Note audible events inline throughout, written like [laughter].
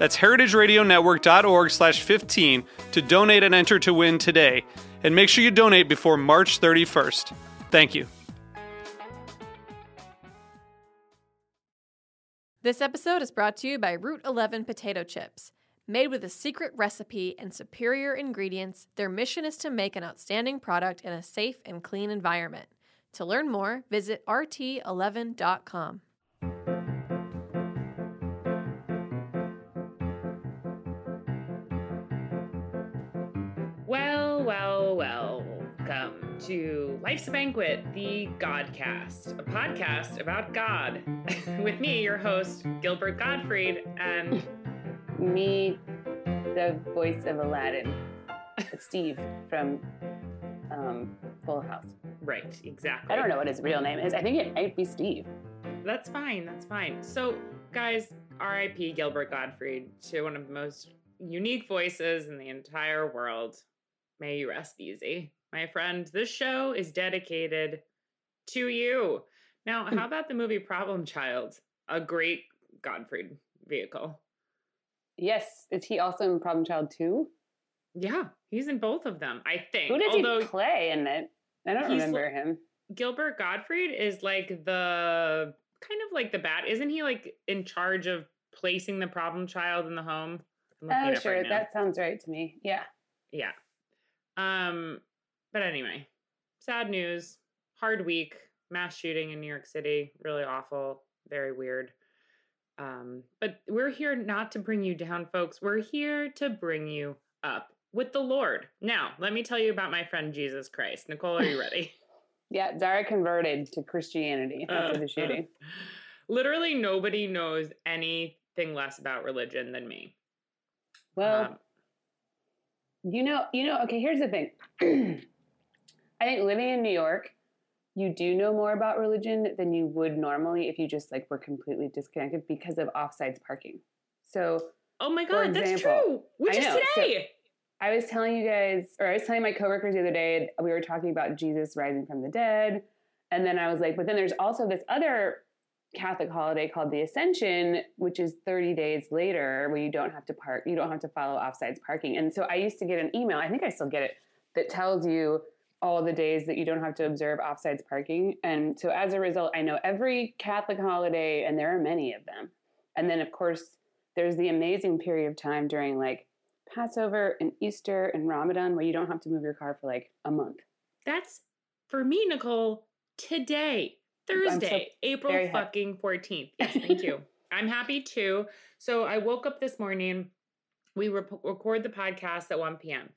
That's heritageradionetwork.org slash 15 to donate and enter to win today. And make sure you donate before March 31st. Thank you. This episode is brought to you by Route 11 potato chips. Made with a secret recipe and superior ingredients, their mission is to make an outstanding product in a safe and clean environment. To learn more, visit rt11.com. welcome to Life's a Banquet, the Godcast, a podcast about God, [laughs] with me, your host, Gilbert Gottfried, and [laughs] Me, the voice of Aladdin, [laughs] Steve from um, Full House. right, exactly. I don't know what his real name is. I think it might be Steve. That's fine. That's fine. So, guys, RIP Gilbert Gottfried to one of the most unique voices in the entire world. May you rest easy. My friend, this show is dedicated to you. Now, how about the movie Problem Child? A great Gottfried vehicle. Yes, is he also in Problem Child 2? Yeah, he's in both of them, I think. Who does Although he play in it? I don't remember him. Gilbert Gottfried is like the kind of like the bat. Isn't he like in charge of placing the problem child in the home? Oh, sure. right that sounds right to me. Yeah. Yeah. Um, but anyway, sad news. Hard week. Mass shooting in New York City. Really awful. Very weird. Um, but we're here not to bring you down, folks. We're here to bring you up with the Lord. Now, let me tell you about my friend Jesus Christ. Nicole, are you [laughs] ready? Yeah, Zara converted to Christianity after the shooting. [laughs] Literally, nobody knows anything less about religion than me. Well, Um, You know, you know, okay, here's the thing. [clears throat] I think living in New York, you do know more about religion than you would normally if you just like were completely disconnected because of offsides parking. So oh my God, that's true. Which is know, so- today. I was telling you guys, or I was telling my coworkers the other day, we were talking about Jesus rising from the dead. And then I was like, but then there's also this other Catholic holiday called the Ascension, which is 30 days later where you don't have to park, you don't have to follow offsides parking. And so I used to get an email, I think I still get it, that tells you all the days that you don't have to observe offsides parking. And so as a result, I know every Catholic holiday, and there are many of them. And then, of course, there's the amazing period of time during like Passover and Easter and Ramadan where you don't have to move your car for like a month. That's for me, Nicole, today, so Thursday, April fucking 14th. Yes, thank you. [laughs] I'm happy too. So I woke up this morning. We record the podcast at 1 p.m.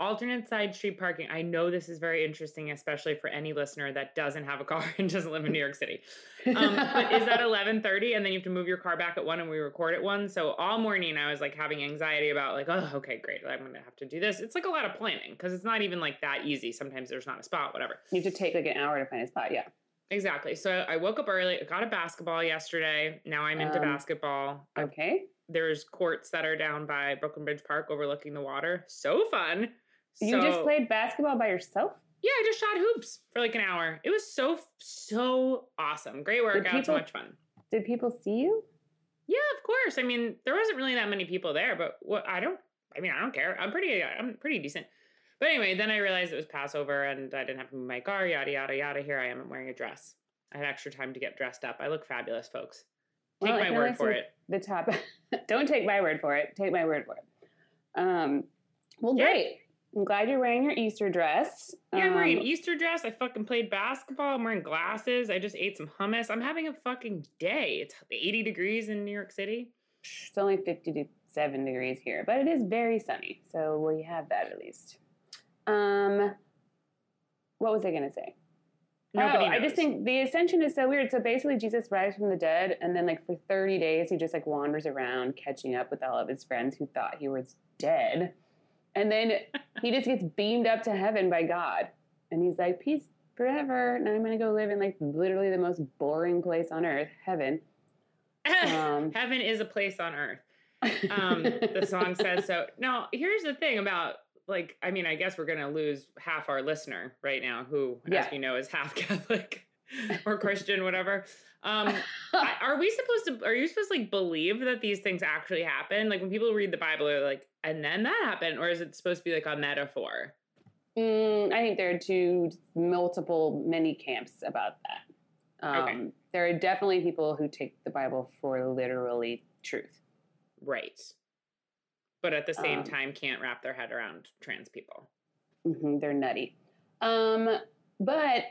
Alternate side street parking. I know this is very interesting, especially for any listener that doesn't have a car [laughs] and doesn't live in New York City. Um, but is that [laughs] 11:30, and then you have to move your car back at one, and we record at one. So all morning I was like having anxiety about like, oh, okay, great, I'm gonna have to do this. It's like a lot of planning because it's not even like that easy. Sometimes there's not a spot, whatever. You have to take like an hour to find a spot. Yeah. Exactly. So I woke up early. I got a basketball yesterday. Now I'm into Um, basketball. Okay. There's courts that are down by Brooklyn Bridge Park overlooking the water. So fun. You just played basketball by yourself? Yeah, I just shot hoops for like an hour. It was so so awesome. Great workout. so much fun. Did people see you? Yeah, of course. I mean, there wasn't really that many people there, but what I don't. I mean, I don't care. I'm pretty. I'm pretty decent. But anyway, then I realized it was Passover and I didn't have to move my car. Yada yada yada. Here I am. I'm wearing a dress. I had extra time to get dressed up. I look fabulous, folks. Take Well, my word for it. The top. [laughs] Don't take my word for it. Take my word for it. Um, well, Yeah. great. I'm glad you're wearing your Easter dress. Yeah, I'm wearing an Um, Easter dress. I fucking played basketball. I'm wearing glasses. I just ate some hummus. I'm having a fucking day. It's 80 degrees in New York City. It's only 57 degrees here, but it is very sunny. So we have that at least. Um, what was I going to say? Nobody oh, I just think the ascension is so weird. So basically, Jesus rises from the dead, and then like for 30 days, he just like wanders around catching up with all of his friends who thought he was dead. And then [laughs] he just gets beamed up to heaven by God. And he's like, peace forever. Now I'm going to go live in like literally the most boring place on earth, heaven. [laughs] Um, Heaven is a place on earth. [laughs] Um, the song says so. Now, here's the thing about like, I mean, I guess we're gonna lose half our listener right now, who, Yeah. as we know, is half [laughs] Catholic or [laughs] Christian, whatever. Um, [laughs] are we supposed to? Are you supposed to like believe that these things actually happen? Like when people read the Bible, they're like, and then that happened, or is it supposed to be like a metaphor? Mm, I think there are two multiple many camps about that. Um, Okay. There are definitely people who take the Bible for literally truth. Right. But at the same Um, time, can't wrap their head around trans people. hmm they're nutty. Um, but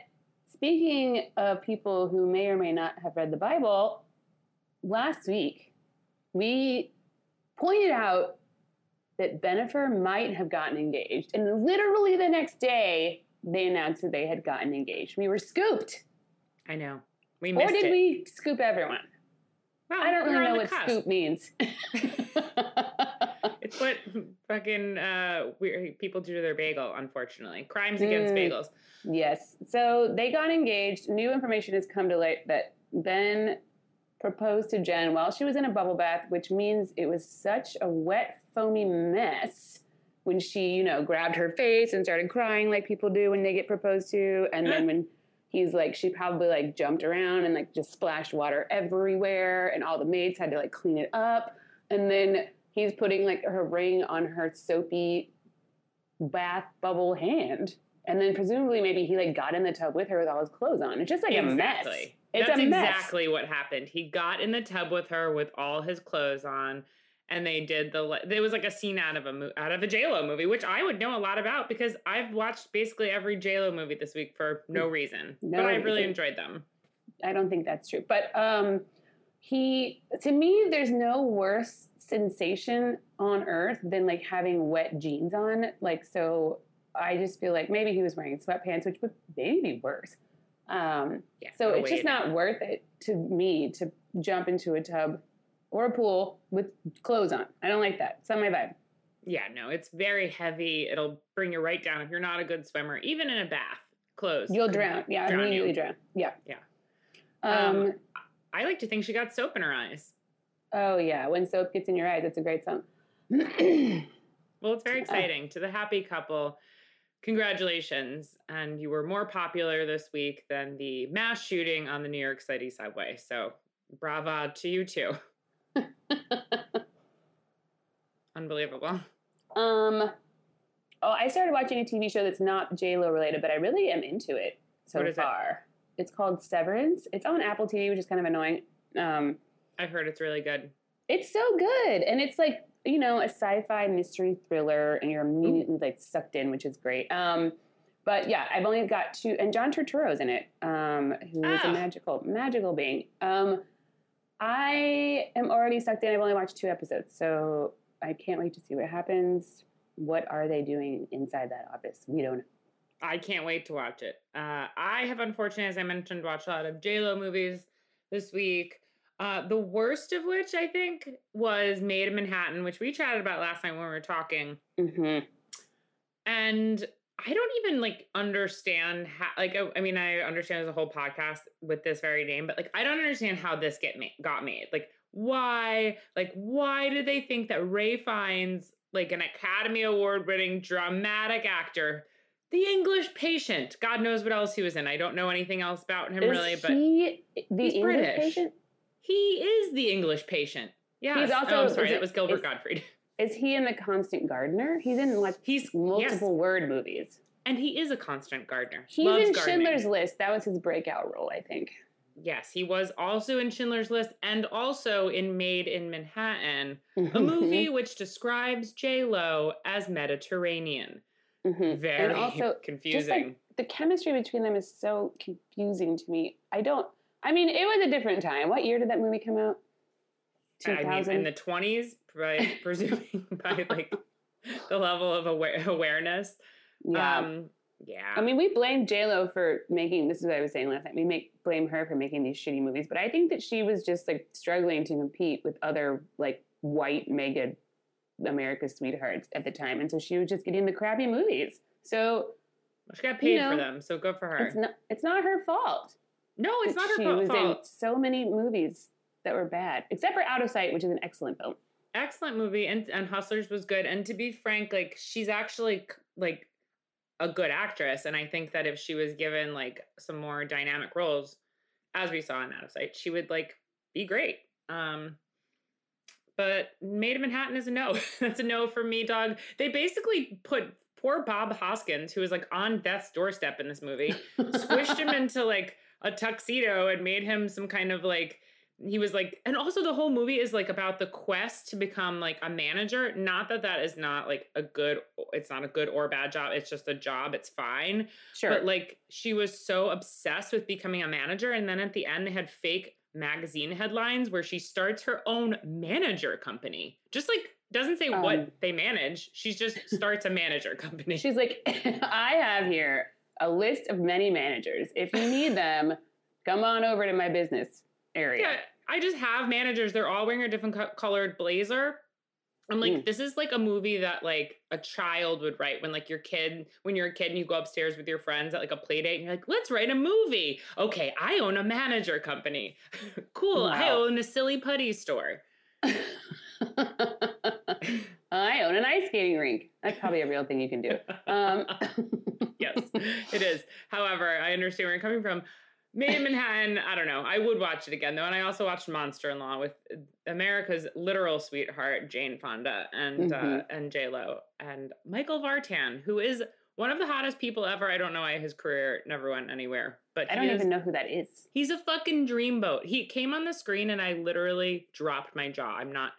speaking of people who may or may not have read the Bible, last week we pointed out that Bennifer might have gotten engaged, and literally the next day they announced that they had gotten engaged. We were scooped, I know. We missed or did it. we scoop everyone? Well, I don't really know what cusp. scoop means. [laughs] It's what [laughs] fucking uh, weird people do to their bagel. Unfortunately, crimes against Mm. bagels. Yes. So they got engaged. New information has come to light that Ben proposed to Jen while she was in a bubble bath, which means it was such a wet, foamy mess when she, you know, grabbed her face and started crying like people do when they get proposed to. And then when [laughs] he's like, she probably like jumped around and like just splashed water everywhere, and all the maids had to like clean it up. And then he's putting like her ring on her soapy bath bubble hand. And then presumably maybe he like got in the tub with her with all his clothes on. It's just like a mess. exactly. It's That's a mess. exactly what happened. He got in the tub with her with all his clothes on, and they did the. There was like a scene out of a out of a J Lo movie, which I would know a lot about because I've watched basically every J Lo movie this week for no reason, No but I've really reason. enjoyed them. I don't think that's true. But um he to me there's no worse sensation on earth than like having wet jeans on. Like so I just feel like maybe he was wearing sweatpants, which would maybe be worse. Um Yeah. so it's just not worth it to me to jump into a tub or a pool with clothes on. I don't like that. It's not my vibe. Yeah, no, it's very heavy. It'll bring you right down if you're not a good swimmer, even in a bath. Clothes. You'll drown. Yeah, drown you. immediately drown. Yeah. Yeah. Um, Um, I like to think she got soap in her eyes. Oh yeah, when soap gets in your eyes, it's a great song. [clears throat] Well, it's very exciting to the happy couple. Congratulations. And you were more popular this week than the mass shooting on the New York City subway. So, brava to you too. [laughs] Unbelievable. Um, oh, I started watching a TV show that's not J Lo related, but I really am into it so What is it? far. It's called Severance. It's on Apple TV, which is kind of annoying. Um, I've heard it's really good. it's so good, and it's like you know a sci-fi mystery thriller, and you're immediately like sucked in, which is great. Um, but yeah, I've only got two, and John Turturro's in it, um, who is Ah. a magical, magical being. Um, I am already sucked in. I've only watched two episodes, so I can't wait to see what happens. What are they doing inside that office? We don't know. I can't wait to watch it. Uh, I have, unfortunately, as I mentioned, watched a lot of J-Lo movies this week. Uh, the worst of which, I think, was Maid in Manhattan, which we chatted about last night when we were talking. Mm-hmm. and I don't even like understand how like I, I mean I understand there's a whole podcast with this very name but like I don't understand how this get made got made like why like why did they think that Ray Fiennes like an Academy Award winning dramatic actor the English Patient God knows what else he was in I don't know anything else about him Is really but he the he's English British. patient? He is the English Patient yeah He's also- oh, I'm sorry is that it- was Gilbert is- Gottfried [laughs] Is he in the Constant Gardener? He's in like he's multiple yes, word movies. and he is a constant gardener He's Loves in gardening. Schindler's List. That was his breakout role, I think. Yes, he was also in Schindler's List and also in Maid in Manhattan, Mm-hmm. a movie which describes J Lo as Mediterranean. Mhm. Very and also confusing. Just like the chemistry between them is so confusing to me. I don't. I mean, it was a different time. What year did that movie come out? Two I mean, in the twenties, by [laughs] presuming by like the level of aware- awareness. Yeah. Um, yeah. I mean, we blame J Lo for making. This is what I was saying last night. We make blame her for making these shitty movies, but I think that she was just like struggling to compete with other like white mega America's sweethearts at the time, and so she was just getting the crappy movies. So she got paid know, for them, so good for her. it's not. It's not her fault. No, it's not her she fa- was in so many movies that were bad, except for Out of Sight, which is an excellent film. excellent movie and and hustlers was good. And to be frank like she's actually like a good actress. And i think that if she was given like some more dynamic roles as we saw in out of sight she would like be great. Um but maid of manhattan is a no. [laughs] That's a no for me dog. They basically put poor bob hoskins who was like on death's doorstep in this movie [laughs] squished him into like a tuxedo and made him some kind of like he was like and also the whole movie is like about the quest to become like a manager. Not that that is not like a good it's not a good or bad job. It's just a job. It's fine. Sure. but like she was so obsessed with becoming a manager. And then at the end they had fake magazine headlines where she starts her own manager company. Just like doesn't say Um, what they manage. She just starts a manager company. She's like, [laughs] I have here a list of many managers. If you need them, [laughs] come on over to my business area. Yeah, I just have managers. They're all wearing a different co- colored blazer. I'm like, Mm. this is like a movie that like a child would write when like your kid, when you're a kid and you go upstairs with your friends at like a play date and you're like, let's write a movie. Okay, I own a manager company. [laughs] cool. I own a silly putty store. [laughs] I own an ice skating rink. That's probably a real thing you can do. Um, yes, it is. However, I understand where you're coming from. Maid in Manhattan, I don't know. I would watch it again though, and I also watched Monster in Law with America's literal sweetheart Jane Fonda and uh, Mhm. and J Lo and Michael Vartan, who is one of the hottest people ever. I don't know why his career never went anywhere, but I don't is, even know who that is. He's a fucking dreamboat. He came on the screen and I literally dropped my jaw. I'm not.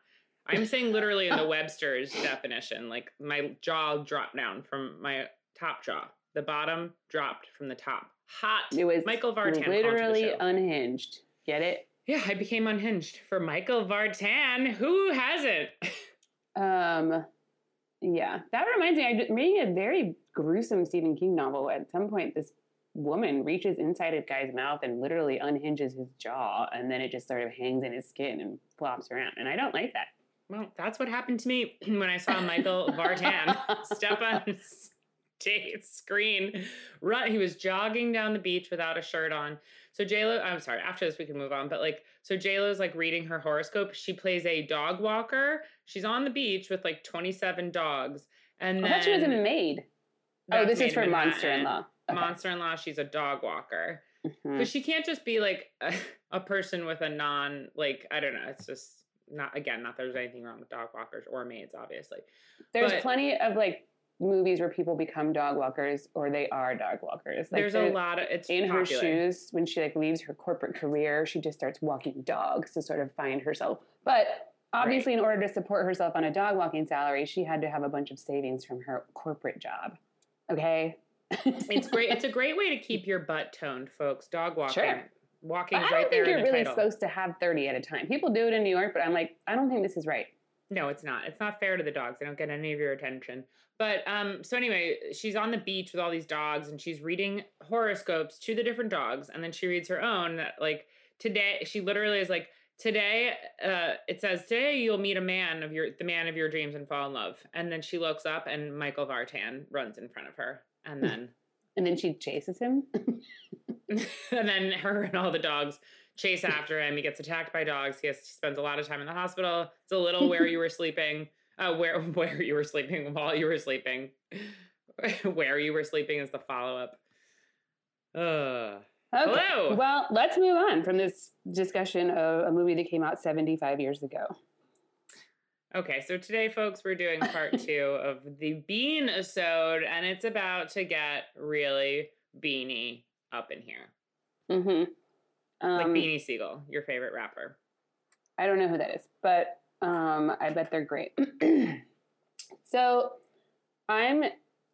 I'm saying literally in the [laughs] Webster's definition, like my jaw dropped down from my top jaw. The bottom dropped from the top. Hot. It was Michael Vartan. literally unhinged. Get it? yeah, I became unhinged for Michael Vartan. Who hasn't? [laughs] Um, yeah, that reminds me. I'm reading a very gruesome Stephen King novel. At some point, this woman reaches inside a guy's mouth and literally unhinges his jaw, and then it just sort of hangs in his skin and flops around. And I don't like that. Well, that's what happened to me [clears throat] when I saw Michael [laughs] Vartan step on [laughs] stage screen. Run. He was jogging down the beach without a shirt on. So JLo, I'm sorry. After this, we can move on. But like, so JLo's like reading her horoscope. She plays a dog walker. She's on the beach with like 27 dogs, and I then thought she was a maid. Oh, this is for Monster in. Law. Monster-in-law. She's a dog walker. Mhm. But she can't just be like [laughs] a, a person with a non like I don't know. It's just not again. Not that there's anything wrong with dog walkers or maids, obviously. There's but- plenty of like movies where people become dog walkers or they are dog walkers. Like there's the- a lot of it's in her shoes when she like leaves her corporate career she just starts walking dogs to sort of find herself but obviously in order to support herself on a dog walking salary she had to have a bunch of savings from her corporate job okay [laughs] It's great. It's a great way to keep your butt toned, folks. Dog walking. Sure. Walking But is i don't there think you're the really title. supposed to have 30 at a time people do it in new york but i'm like i don't think this is right No, it's not. It's not fair to the dogs. They don't get any of your attention. But um, so anyway, she's on the beach with all these dogs and she's reading horoscopes to the different dogs, and then she reads her own that like today she literally is like today uh it says today you'll meet a man of your the man of your dreams and fall in love and then she looks up and michael vartan runs in front of her and then and then she chases him [laughs] [laughs] and then her and all the dogs chase after him. He gets attacked by dogs. He, has, spends a lot of time in the hospital. It's a little where you were sleeping. Uh, where [laughs] where you were sleeping while you were sleeping. [laughs] where you were sleeping is the follow up. Uh, okay Hello. well let's move on from this discussion of a movie that came out 75 years ago okay, so today, folks, we're doing part [laughs] two of the Bean episode, and it's about to get really beanie up in here. mm-hmm. Like um, Beanie Sigel, your favorite rapper. I don't know who that is, but um, I bet they're great. [clears throat] so I'm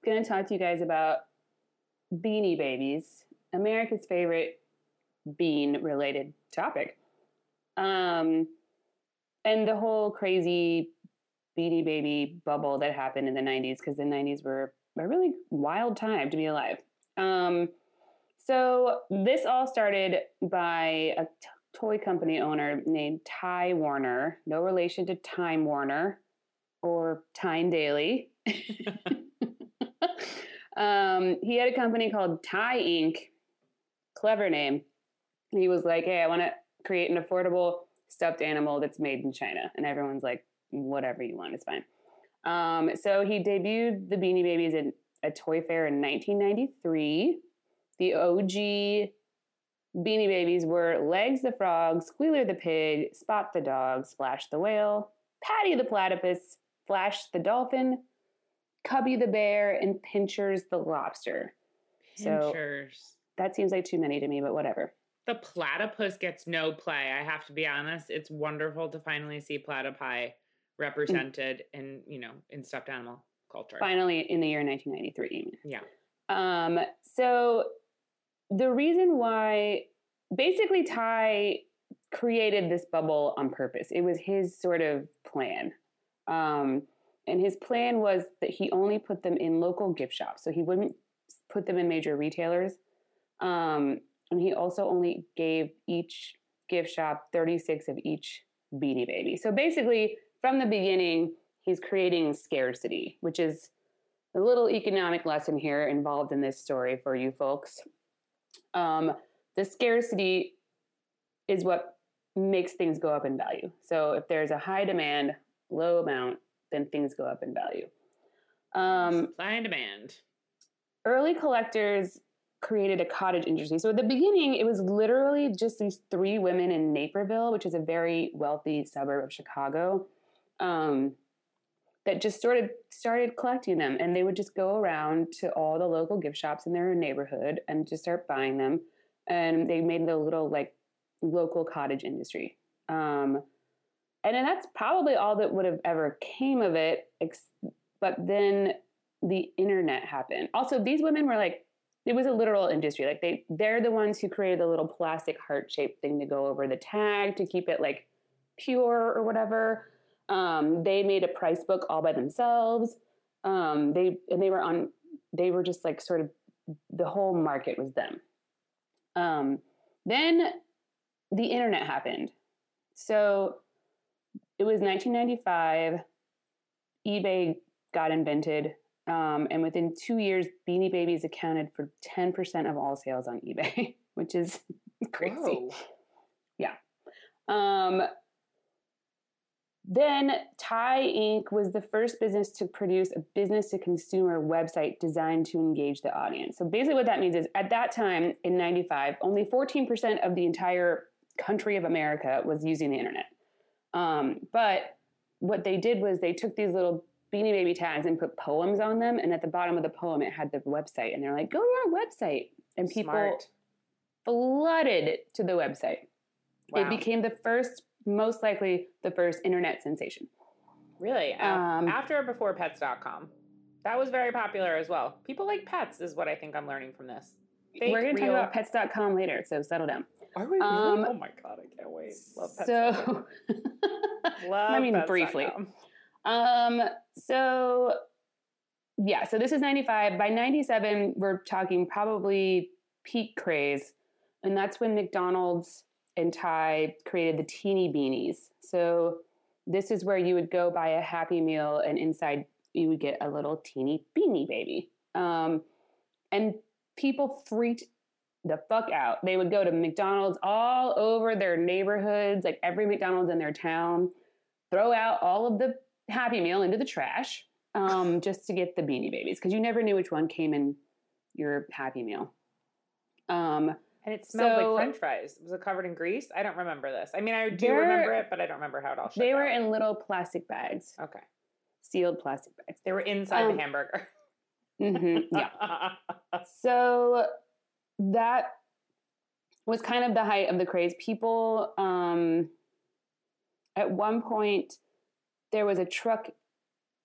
going to talk to you guys about beanie babies, America's favorite bean related topic. Um, and the whole crazy beanie baby bubble that happened in the 90s, because the 90s were a really wild time to be alive. Um, so this all started by a t- toy company owner named Ty Warner, no relation to Time Warner or Tyne Daly. [laughs] um, he had a company called Ty Inc. Clever name. He was like, "Hey, I want to create an affordable stuffed animal that's made in China," and everyone's like, "Whatever you want, it's fine." Um, so he debuted the Beanie Babies at a toy fair in 1993. The OG Beanie Babies were Legs the Frog, Squealer the Pig, Spot the Dog, Splash the Whale, Patty the Platypus, Flash the Dolphin, Cubby the Bear, and Pinchers the Lobster. So that seems like too many to me, but whatever. The platypus gets no play. I have to be honest. It's wonderful to finally see platypi represented in, you know, in stuffed animal culture. Finally, in the year 1993. Yeah. Um, so the reason why basically Ty created this bubble on purpose. It was his sort of plan. Um, and his plan was that he only put them in local gift shops. So he wouldn't put them in major retailers. Um, and he also only gave each gift shop 36 of each beanie baby. So basically, from the beginning, he's creating scarcity, which is a little economic lesson here involved in this story for you folks. Um, the scarcity is what makes things go up in value. So if there's a high demand, low amount, then things go up in value. Um, Supply and demand. early collectors created a cottage industry. So at the beginning, it was literally just these three women in Naperville, which is a very wealthy suburb of Chicago, um, that just sort of started collecting them. And they would just go around to all the local gift shops in their neighborhood and just start buying them. And they made the little like local cottage industry. Um, and then that's probably all that would have ever came of it. Ex- but then the internet happened. Also, these women were like, it was a literal industry. Like they, they're the ones who created the little plastic heart shaped thing to go over the tag to keep it like pure or whatever. Um, they made a price book all by themselves. Um, they and they were on. They were just like sort of the whole market was them. Um, then the internet happened. So it was 1995. eBay got invented. Um, and within two years, Beanie Babies accounted for 10% of all sales on eBay, [laughs] which is [laughs] crazy. Whoa. Um, then Ty Inc. was the first business to produce a business to consumer website designed to engage the audience. So basically, what that means is at that time in 95, only 14% of the entire country of America was using the internet. Um, but what they did was they took these little beanie baby tags and put poems on them. And at the bottom of the poem, it had the website. And they're like, go to our website. And people Smart. flooded to the website. Wow. It became the first, most likely the first internet sensation. really A- um, after or before pets.com. That was very popular as well. People like pets is what I think I'm learning from this. Fake, We're going to talk real- about pets.com later, so settle down. Are we really? um, oh my god, I can't wait. Love pets. So, [laughs] Love I mean, pets.com. briefly. um, so yeah, so this is 95. By 97, we're talking probably peak craze. And that's when McDonald's and Ty created the teeny beanies. So this is where you would go buy a Happy Meal, and inside you would get a little teeny beanie baby. Um, and people freaked the fuck out. They would go to McDonald's all over their neighborhoods, like every McDonald's in their town, throw out all of the Happy Meal into the trash um, [laughs] just to get the beanie babies because you never knew which one came in your Happy Meal. Um, And it smelled So- like French fries. Was it covered in grease? I don't remember this. I mean, I do remember it, but I don't remember how it all. they were out. in little plastic bags, Okay, sealed plastic bags. they were inside Um, the hamburger. hmm [laughs] yeah. So that was kind of the height of the craze. People, um, at one point, there was a truck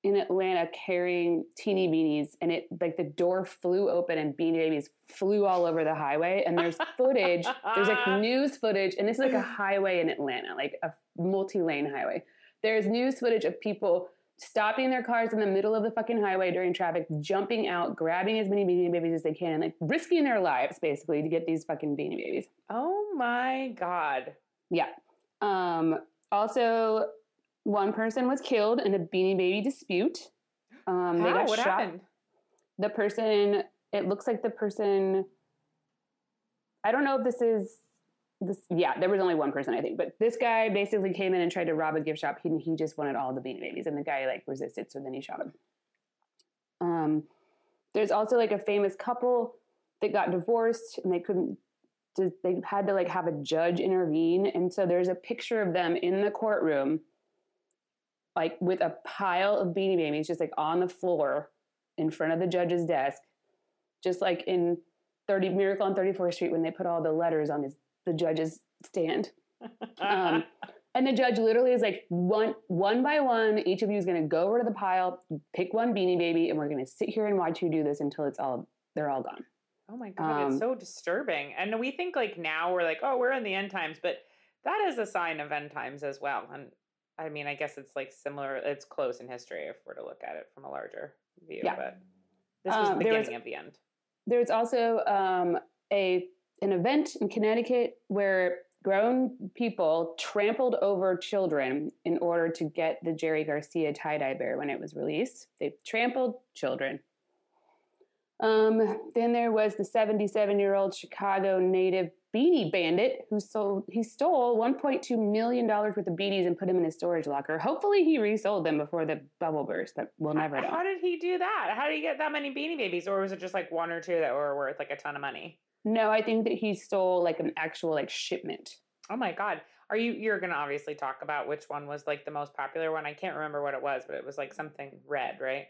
in Atlanta carrying teeny beanies, and it like the door flew open and beanie babies flew all over the highway. And there's footage, there's like [laughs] news footage, and this is like a highway in Atlanta, like a multi lane highway. There's news footage of people stopping their cars in the middle of the fucking highway during traffic, jumping out, grabbing as many beanie babies as they can, and like risking their lives basically to get these fucking beanie babies. Oh my god. Yeah. Um, also, one person was killed in a beanie baby dispute. Um, they got What shot. happened? The person, it looks like the person. I don't know if this is this. Yeah, there was only one person, I think. But this guy basically came in and tried to rob a gift shop. He he just wanted all the beanie babies, and the guy like resisted, so then he shot him. Um, there's also like a famous couple that got divorced, and they couldn't. just- They had to like have a judge intervene, and so there's a picture of them in the courtroom, like with a pile of beanie babies just like on the floor in front of the judge's desk, just like in 30 Miracle on 34th Street when they put all the letters on his the judge's stand. Um, [laughs] and the judge literally is like one one by one, each of you is gonna go over to the pile, pick one beanie baby, and we're gonna sit here and watch you do this until it's all they're all gone. oh my god, um, it's so disturbing. And we think like now we're like, oh, we're in the end times, but that is a sign of end times as well. And I mean, I guess it's like similar. It's close in history if we're to look at it from a larger view. Yeah. But this was Um, the beginning was- of the end. There's also um, a an event in Connecticut where grown people trampled over children in order to get the Jerry Garcia tie dye bear when it was released. They trampled children. Um, then there was the 77 year old Chicago native beanie bandit who sold he stole 1.2 million dollars worth of beanies and put them in his storage locker. Hopefully he resold them before the bubble burst, but we'll never how, know. how did he do that? How did he get that many beanie babies, or was it just like one or two that were worth like a ton of money? No, I think that he stole like an actual like shipment. Oh my god. Are you you're going to obviously talk about which one was like the most popular one? I can't remember what it was, but it was like something red, right?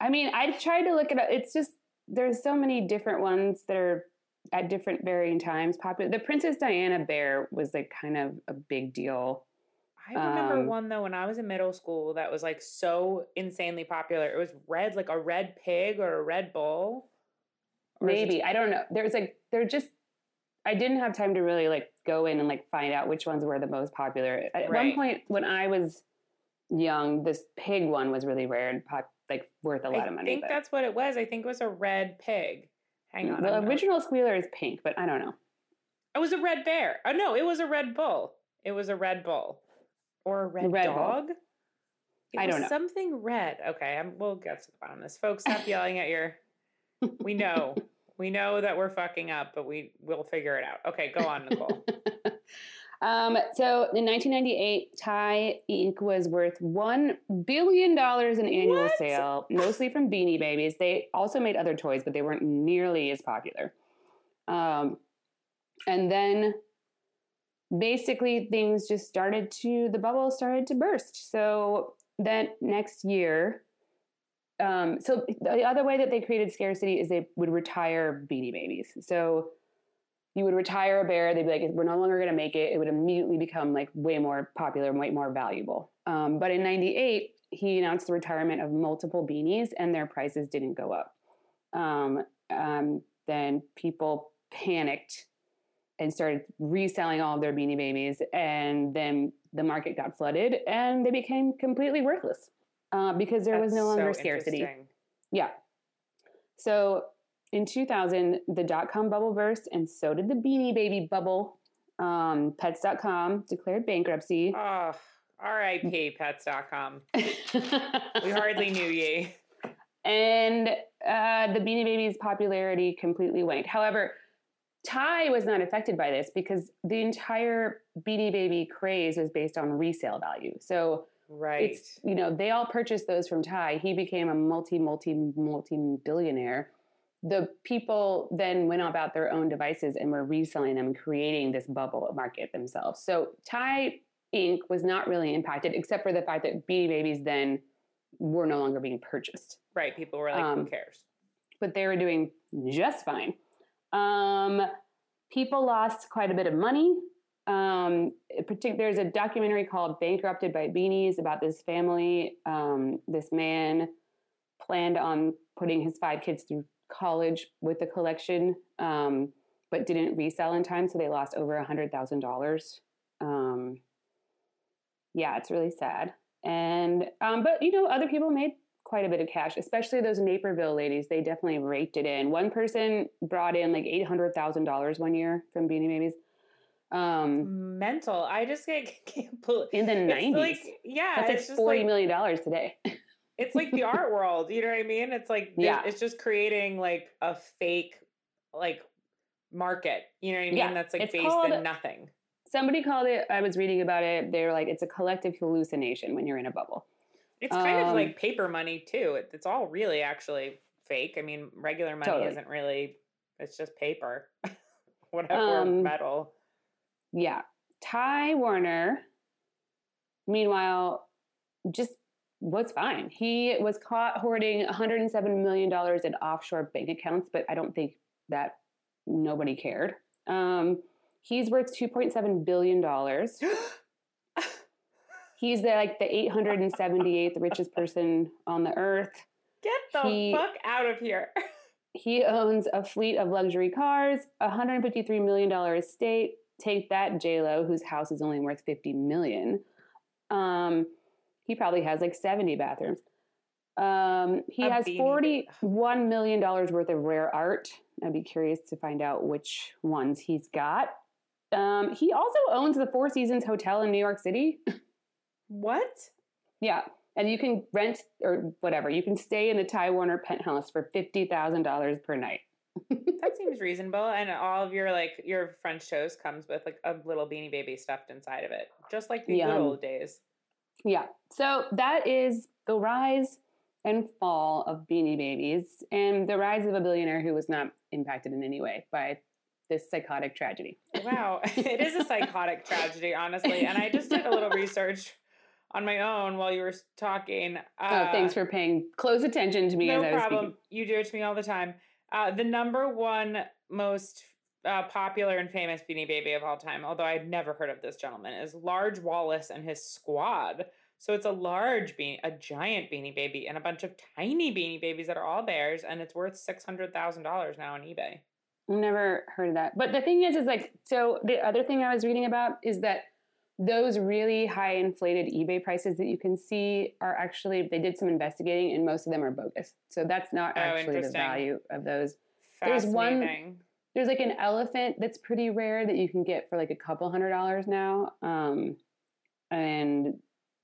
I mean, I tried to look it up. It's just there's so many different ones that are at different varying times popular. The Princess Diana bear was like kind of a big deal. I remember Um, one though when I was in middle school that was like so insanely popular. It was red, like a red pig or a red bull. Maybe I don't know. There's like they're just. I didn't have time to really like go in and like find out which ones were the most popular. At one point when I was young, this pig one was really rare and pop, like worth a lot I of money. I think but- that's what it was. I think it was a red pig. Hang on. the I'm not- original squealer is pink, but I don't know. It was a red bear. Oh no, it was a red bull. It was a red bull. Or a red, red bull. dog. It I don't know. Something red. Okay, I'm, we'll get to the bottom of this. Folks, stop [laughs] yelling at your. We know. We know that we're fucking up, but we will figure it out. Okay, go on, Nicole. [laughs] um, so in 1998, Ty Inc. was worth $1 billion in annual What? sale, mostly from Beanie Babies. They also made other toys, but they weren't nearly as popular. Um, and then basically things just started to, the bubble started to burst. So then next year, um, so the other way that they created scarcity is they would retire Beanie Babies. So you would retire a bear, they'd be like, we're no longer going to make it. It would immediately become like way more popular and way more valuable. Um, but in 98, he announced the retirement of multiple beanies and their prices didn't go up. Um, um, then people panicked and started reselling all of their beanie babies. And then the market got flooded and they became completely worthless uh, because there was no longer so scarcity. Yeah. So in 2000, the dot com bubble burst, and so did the Beanie Baby bubble. Um, Pets.com declared bankruptcy. Oh, R.I.P. Pets.com. [laughs] We hardly knew ye. and uh, the Beanie Babies' popularity completely waned. However, Ty was not affected by this because the entire Beanie Baby craze was based on resale value. So Right. it's you know they all purchased those from Ty. He became a multi multi multi billionaire. The people then went about their own devices and were reselling them and creating this bubble market themselves. So Ty Inc. was not really impacted, except for the fact that Beanie Babies then were no longer being purchased, right. People were like, who um, cares? but they were doing just fine. Um, people lost quite a bit of money Um, there's a documentary called "Bankrupted by Beanies" about this family. Um, this man planned on putting his five kids through college with the collection, um, but didn't resell in time, so they lost over a hundred thousand dollars. Um, yeah, it's really sad. And um, but you know, other people made quite a bit of cash, especially those Naperville ladies. They definitely raked it in. One person brought in like eight hundred thousand dollars one year from Beanie Babies. Um, Mental. I just can't, [laughs] can't in the nineties, like yeah, that's like forty like, million dollars today. [laughs] It's like the art world. You know what I mean? It's like Yeah. it's just creating like a fake like market. You know what I mean? Yeah, That's like it's based called- in nothing. Somebody called it. I was reading about it. They were like, it's a collective hallucination when you're in a bubble. It's kind of Um, like paper money too. It, it's all really actually fake. I mean, regular money Totally. isn't really. It's just paper, [laughs] whatever Um, metal. Yeah. Ty Warner, meanwhile, just was fine. He was caught hoarding $107 million in offshore bank accounts, but I don't think that nobody cared. Um, he's worth $2.7 billion. [gasps] He's the, like the 878th richest person on the earth. Get the he- fuck out of here. [laughs] He owns a fleet of luxury cars, a $153 million estate. Take that, J-Lo, whose house is only worth 50 million. Um, he probably has like 70 bathrooms. Um, he A has beanie $41 million worth of rare art. I'd be curious to find out which ones he's got. Um, he also owns the Four Seasons Hotel in New York City. [laughs] What? Yeah. And you can rent or whatever. You can stay in the Ty Warner penthouse for $50,000 per night. [laughs] That seems reasonable. And all of your like your French toast comes with like a little beanie baby stuffed inside of it, just like the good old days. Yeah. So that is the rise and fall of Beanie Babies and the rise of a billionaire who was not impacted in any way by this psychotic tragedy. Wow, [laughs] it is a psychotic tragedy, honestly. And I just did a little research on my own while you were talking. oh, thanks for paying close attention to me no as I was problem. speaking. You do it to me all the time. Uh, the number one most uh, popular and famous Beanie Baby of all time, although I'd never heard of this gentleman, is Large Wallace and his squad. So it's a large beanie, a giant Beanie Baby, and a bunch of tiny Beanie Babies that are all bears, and it's worth six hundred thousand dollars now on eBay. I've never heard of that. But the thing is, is like, so the other thing I was reading about is that those really high inflated eBay prices that you can see are actually, they did some investigating and most of them are bogus. So that's not Oh, actually the value of those. There's one-. There's like an elephant that's pretty rare that you can get for like a couple hundred dollars now. Um, and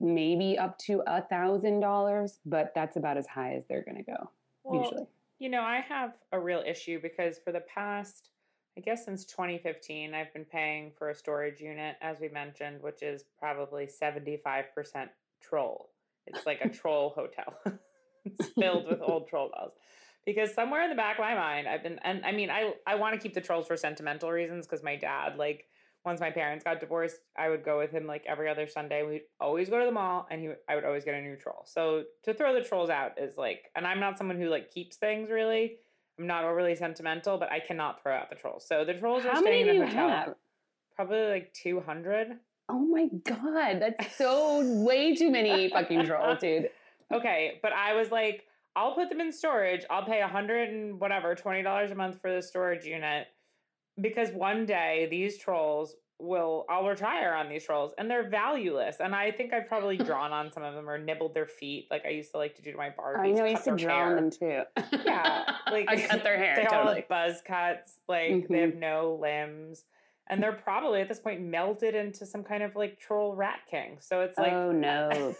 maybe up to a thousand dollars, but that's about as high as they're gonna go, Well, usually. You know, I have a real issue because for the past, I guess since 2015, I've been paying for a storage unit, as we mentioned, which is probably 75% troll. It's like a [laughs] troll hotel. [laughs] it's filled with old troll dolls. Because somewhere in the back of my mind, I've been, and I mean, I, I want to keep the trolls for sentimental reasons because my dad, like, once my parents got divorced, I would go with him like every other Sunday. We'd always go to the mall, and he, I would always get a new troll. So to throw the trolls out is like, and I'm not someone who like keeps things really. I'm not overly sentimental, but I cannot throw out the trolls. So the trolls are How staying in a hotel. have? Probably like 200. Oh my god, that's so way too many fucking trolls, dude. [laughs] Okay, but I was like, I'll put them in storage. I'll pay a hundred and whatever, twenty dollars a month for the storage unit because one day these trolls will I'll retire on these trolls and they're valueless. And I think I've probably [laughs] drawn on some of them or nibbled their feet, like I used to like to do to my Barbies. I know I used to draw on them too. Yeah, [laughs] like I cut their hair They all totally. have buzz cuts. Like they have mm-hmm. no limbs, and they're probably at this point melted into some kind of like troll rat king. So it's like, oh no,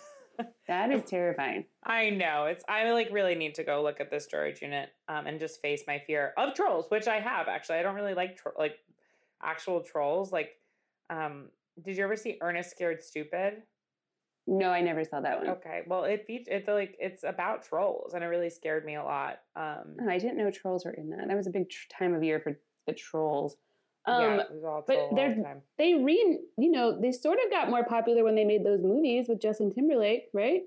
[laughs] that is terrifying. I know it's. I like really need to go look at this storage unit um, and just face my fear of trolls, which I have actually. I don't really like tro- like actual trolls. Like, um, did you ever see Ernest Scared Stupid? No, I never saw that one. Okay, well it feat- it's like it's about trolls, and it really scared me a lot. Um, Oh, I didn't know trolls were in that. That was a big tr- time of year for the trolls. Um, yeah, it was all but they're-. They re, you know, they sort of got more popular when they made those movies with Justin Timberlake, right?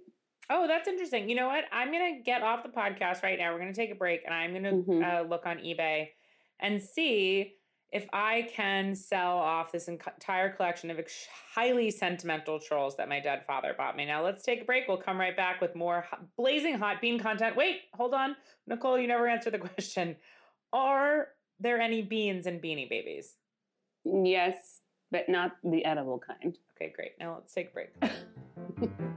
Oh, that's interesting. You know what? I'm gonna get off the podcast right now. We're gonna take a break, and I'm gonna Mhm. uh, look on eBay and see if I can sell off this entire collection of highly sentimental trolls that my dead father bought me. Now, let's take a break. We'll come right back with more blazing hot bean content. Wait, hold on. Nicole, you never answered the [laughs] question. Are there any beans in beanie babies? Yes, but not the edible kind. Okay, great. Now let's take a break. [laughs]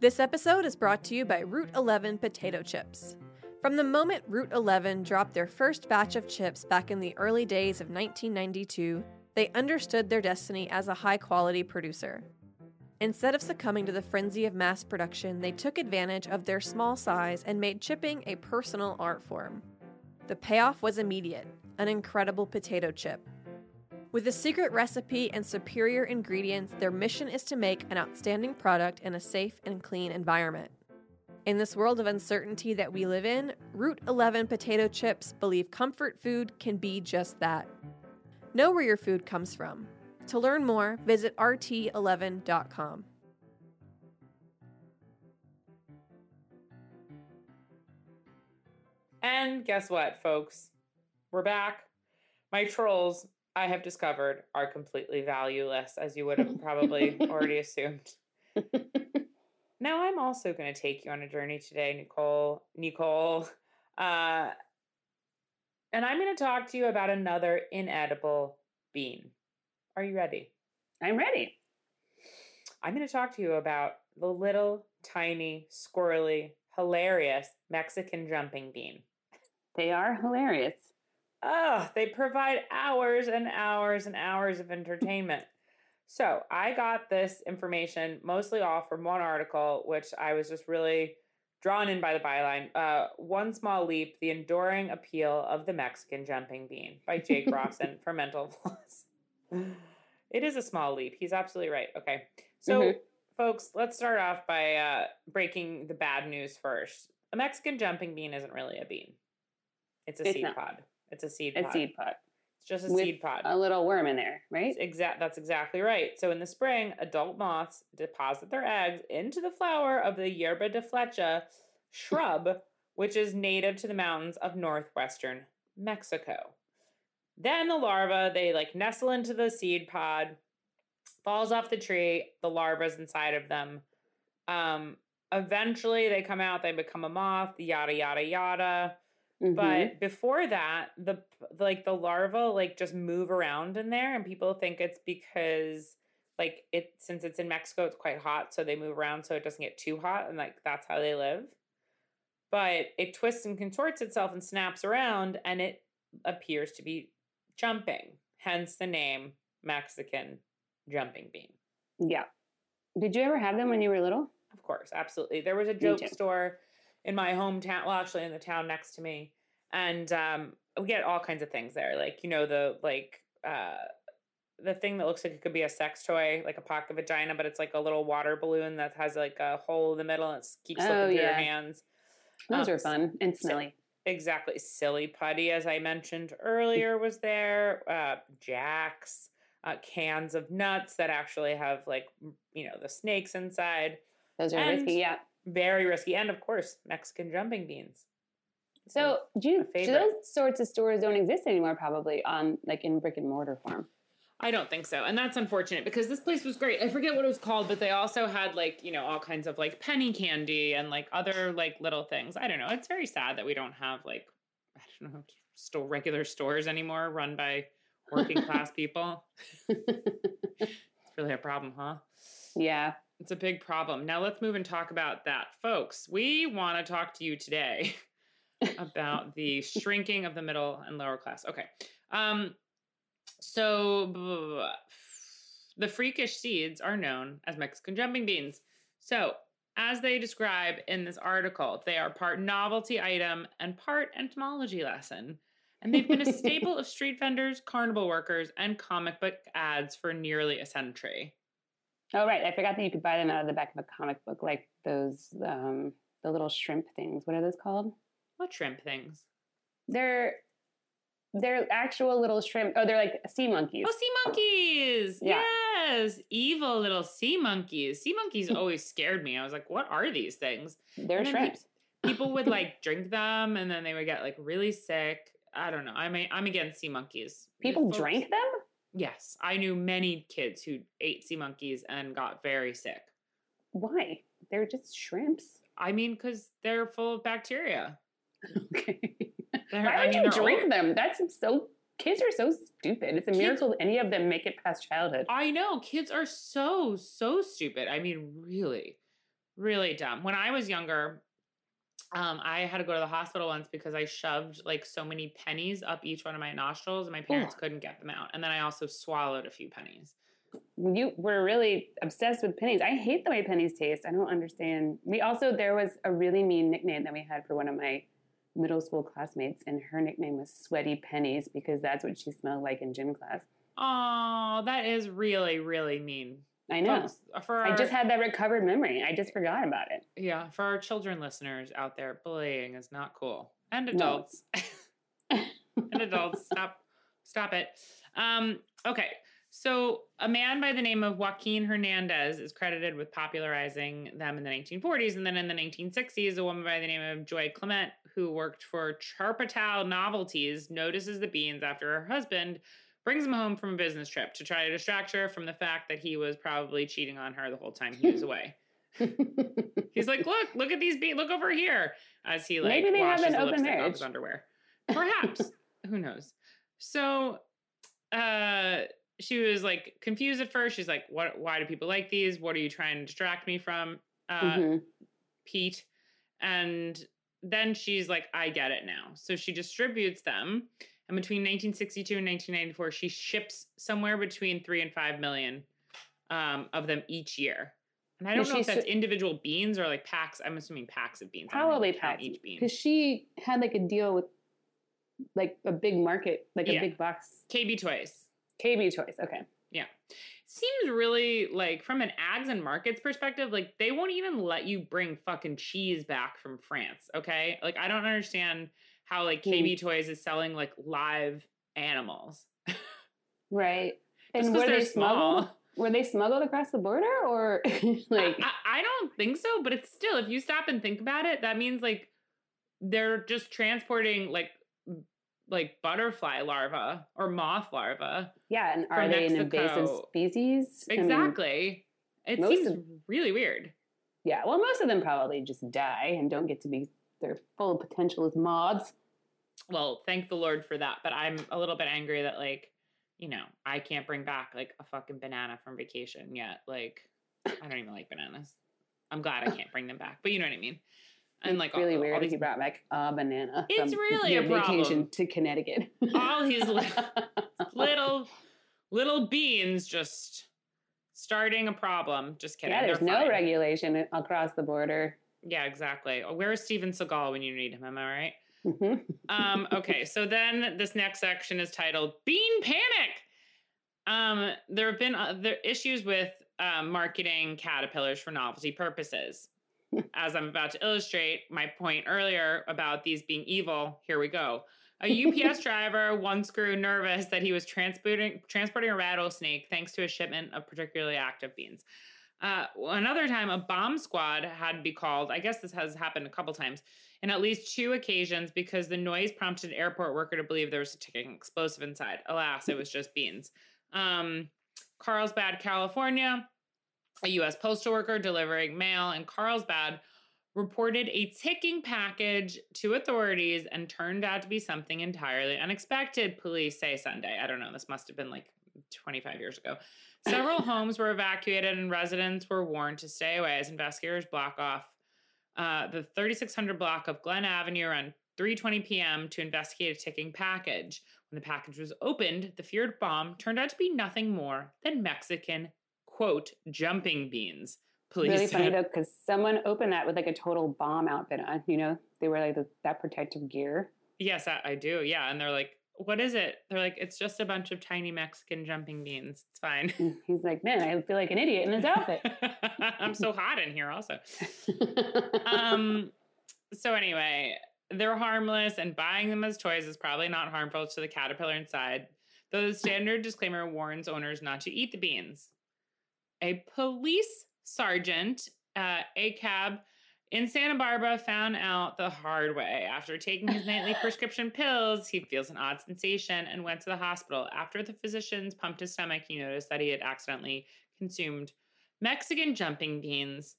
This episode is brought to you by Route 11 potato chips. From the moment Route 11 dropped their first batch of chips back in the early days of 1992, they understood their destiny as a high quality producer. Instead of succumbing to the frenzy of mass production, they took advantage of their small size and made chipping a personal art form. The payoff was immediate an incredible potato chip. With a secret recipe and superior ingredients, their mission is to make an outstanding product in a safe and clean environment. In this world of uncertainty that we live in, Route 11 potato chips believe comfort food can be just that. Know where your food comes from. To learn more, visit rt11.com. And guess what, folks? We're back. My trolls I have discovered are completely valueless, as you would have [laughs] probably already assumed. now I'm also going to take you on a journey today, Nicole. Nicole, uh, and I'm going to talk to you about another inedible bean. Are you ready? I'm ready. I'm going to talk to you about the little, tiny, squirrely, hilarious Mexican jumping bean. They are hilarious oh, they provide hours and hours and hours of entertainment. So I got this information mostly off from one article, which I was just really drawn in by the byline. Uh, one Small Leap The Enduring Appeal of the Mexican Jumping Bean by Jake [laughs] Rossen for Mental Floss. [sighs] It is a small leap. He's absolutely right. Okay. So, mm-hmm. folks, let's start off by uh, breaking the bad news first. A Mexican jumping bean isn't really a bean, it's a it's seed not. pod. It's a seed a pod. seed pod. It's just a With seed pod. A little worm in there, right? Exact. That's exactly right. So in the spring, adult moths deposit their eggs into the flower of the yerba de flecha shrub, [laughs] which is native to the mountains of northwestern Mexico. Then the larva, they like nestle into the seed pod, falls off the tree, the larva's inside of them. Um, eventually they come out, they become a moth, yada yada yada. Mm-hmm. But before that, the like the larva like just move around in there, and people think it's because like it since it's in Mexico, it's quite hot, so they move around so it doesn't get too hot, and like that's how they live. But it twists and contorts itself and snaps around, and it appears to be jumping. Hence the name Mexican jumping bean. Yeah. Did you ever have them when you were little? Of course, absolutely. There was a joke store in my hometown, well, actually in the town next to me, and um, we get all kinds of things there, like you know the like uh, the thing that looks like it could be a sex toy, like a pocket vagina, but it's like a little water balloon that has like a hole in the middle and it keeps slipping oh, through your hands. Those um, are fun and smelly. Exactly. Silly putty, as I mentioned earlier, was there. Uh, jacks, uh, cans of nuts that actually have like you know the snakes inside. Those are and, risky, yeah. Very risky. And of course, Mexican jumping beans. So do you, do those sorts of stores don't exist anymore probably on like in brick and mortar form? I don't think so. And that's unfortunate because this place was great. I forget what it was called, but they also had like, you know, all kinds of like penny candy and like other like little things. I don't know. It's very sad that we don't have like I don't know, still regular stores anymore run by working class [laughs] people. it's really a problem, huh? Yeah. It's a big problem. Now let's move and talk about that. Folks, we want to talk to you today [laughs] about the shrinking of the middle and lower class. Okay. Um so the freakish seeds are known as Mexican jumping beans. So, as they describe in this article, they are part novelty item and part entomology lesson. And they've been a staple of street vendors, carnival workers, and comic book ads for nearly a century. Oh right, I forgot that you could buy them out of the back of a comic book, like those um, the little shrimp things. What are those called? What shrimp things? They're they're actual little shrimp. Oh, they're like sea monkeys. Oh, sea monkeys! Yeah. Yes, evil little sea monkeys. Sea monkeys [laughs] always scared me. I was like, "What are these things?" They're shrimps. people would like [laughs] drink them and then they would get like really sick. I don't know. I'm a, I'm against sea monkeys. People drank them? Yes, I knew many kids who ate sea monkeys and got very sick. Why? They're just shrimps. I mean, because they're full of bacteria. [laughs] Okay. [laughs] Why I would mean, you drink old. them? That's so. Kids are so stupid. It's a Kids- miracle any of them make it past childhood. I know kids are so so stupid. I mean, really, really dumb. When I was younger, um, I had to go to the hospital once because I shoved like so many pennies up each one of my nostrils, and my parents Ugh. couldn't get them out. And then I also swallowed a few pennies. You were really obsessed with pennies. I hate the way pennies taste. I don't understand. We also there was a really mean nickname that we had for one of my middle school classmates, and her nickname was Sweaty Pennies because that's what she smelled like in gym class. Oh, that is really really mean. I know. Folks, uh, for I just had that recovered memory. I just forgot about it. yeah for our children listeners out there, bullying is not cool, and No. adults. [laughs] and adults stop stop it um okay so a man by the name of joaquin hernandez is credited with popularizing them in the 1940s and then in the 1960s a woman by the name of joy clement who worked for charpatal novelties notices the beans after her husband brings them home from a business trip to try to distract her from the fact that he was probably cheating on her the whole time he was away. [laughs] He's like look look at these beans look over here as he like Maybe they have an the open lipstick off his underwear. Perhaps. [laughs] Who knows? So uh she was like confused at first. She's like what why do people like these? What are you trying to distract me from? Uh Mhm. pete. And then she's like i get it now. So she distributes them. And between 1962 and 1994 she ships somewhere between 3 and 5 million um, of them each year. And i don't know if that's individual beans or like packs. I'm assuming packs of beans. I don't know Probably how to count packs. each bean. Because she had like a deal with like a big market, like Yeah. a big box. kb toys KB Toys. Okay. Yeah. Seems really like from an ads and markets perspective like they won't even let you bring fucking cheese back from france okay like i don't understand how like kb mm. toys is selling like live animals Right. [laughs] Just And were they smuggled? small. Were they smuggled across the border or [laughs] like? I, I don't think so but it's still if you stop and think about it that means like they're just transporting like like butterfly larva or moth larva yeah, and are they an invasive Mexico. species? I mean, exactly it seems of- really weird yeah. Well, most of them probably just die and don't get to be their full potential as moths. well, thank the Lord for that. But I'm a little bit angry that like, you know, I can't bring back like a fucking banana from vacation yet. Like, I don't even like bananas. I'm glad I can't bring them back, but you know what I mean. And It's like really all, weird if these, you brought back a banana. It's really your a vacation to Connecticut. all these li- [laughs] little little beans just starting a problem. Just kidding. yeah, there's no fine. regulation across the border. Yeah, exactly. Where's Steven Seagal when you need him? Am I right? Mhm. um, [laughs] okay, so then this next section is titled Bean Panic. Um, there have been other issues with um, marketing caterpillars for novelty purposes. As I'm about to illustrate my point earlier about these being evil, here we go. A UPS [laughs] driver once grew nervous that he was transporting transporting a rattlesnake thanks to a shipment of particularly active beans. Uh, another time, a bomb squad had to be called. I guess this has happened a couple times in at least two occasions because the noise prompted an airport worker to believe there was a ticking explosive inside. Alas, it was just beans. Um, Carlsbad, California, a U.S. postal worker delivering mail in Carlsbad reported a ticking package to authorities and turned out to be something entirely unexpected, police say Sunday. I don't know, this must have been like 25 years ago. Several [laughs] homes were evacuated and residents were warned to stay away as investigators block off uh, the 3600 block of Glen Avenue around 3:20 p.m. to investigate a ticking package. When the package was opened, the feared bomb turned out to be nothing more than Mexican quote jumping beans. Police really funny [laughs] though, because someone opened that with like a total bomb outfit on. You know, they were like the, that protective gear. Yes, I, I do. Yeah, and they're like, "What is it?" They're like, "It's just a bunch of tiny Mexican jumping beans. It's fine." He's like, man, I feel like an idiot in this outfit. [laughs] I'm so hot in here, also. [laughs] um so anyway they're harmless and buying them as toys is probably not harmful to the caterpillar inside though the standard disclaimer warns owners not to eat the beans a police sergeant uh, acab In Santa Barbara, found out the hard way. After taking his nightly [laughs] prescription pills, he feels an odd sensation and went to the hospital. After the physicians pumped his stomach, he noticed that he had accidentally consumed Mexican jumping beans.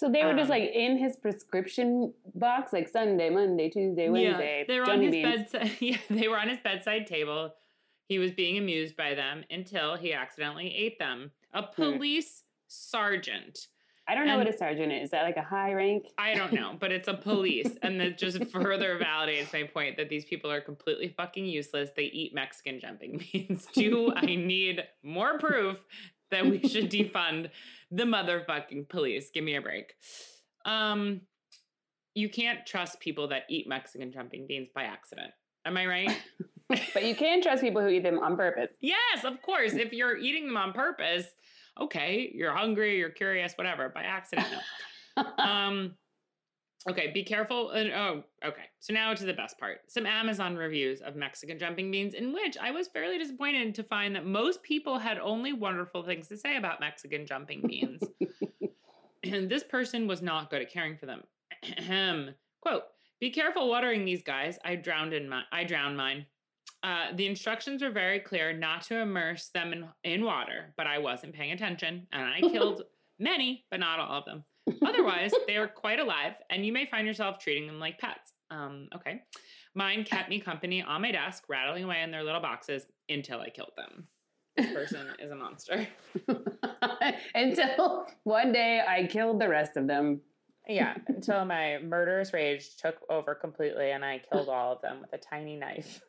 So they were just Um, like in his prescription box, like Sunday, Monday, Tuesday, Wednesday. they were on his beans. bedside. [laughs] Yeah, they were on his bedside table. He was being amused by them until he accidentally ate them. A police sergeant. I don't know what a sergeant is. Is that like a high rank? [laughs] I don't know, but it's a police, and that just [laughs] further validates my point that these people are completely fucking useless. They eat Mexican jumping [laughs] beans. Do I need more proof that we should defund the motherfucking police? Give me a break. Um, you can't trust people that eat Mexican jumping beans by accident. Am I right? But you can trust people who eat them on purpose. Yes, of course. If you're eating them on purpose, okay, you're hungry, you're curious, whatever. By accident, no. [laughs] um, okay, be careful. And, oh, okay. So now to the best part: some Amazon reviews of Mexican jumping beans, in which I was fairly disappointed to find that most people had only wonderful things to say about Mexican jumping beans. [laughs] and this person was not good at caring for them. [clears throat] Quote: Be careful watering these guys. I drowned in my. I drowned mine. Uh, the instructions were very clear not to immerse them in, in water, but I wasn't paying attention and I [laughs] killed many, but not all of them. Otherwise, they are quite alive and you may find yourself treating them like pets. Um, okay. Mine kept me company on my desk, rattling away in their little boxes until I killed them. This person [laughs] is a monster. [laughs] Until one day I killed the rest of them. Yeah, until my murderous rage took over completely and I killed all of them with a tiny knife.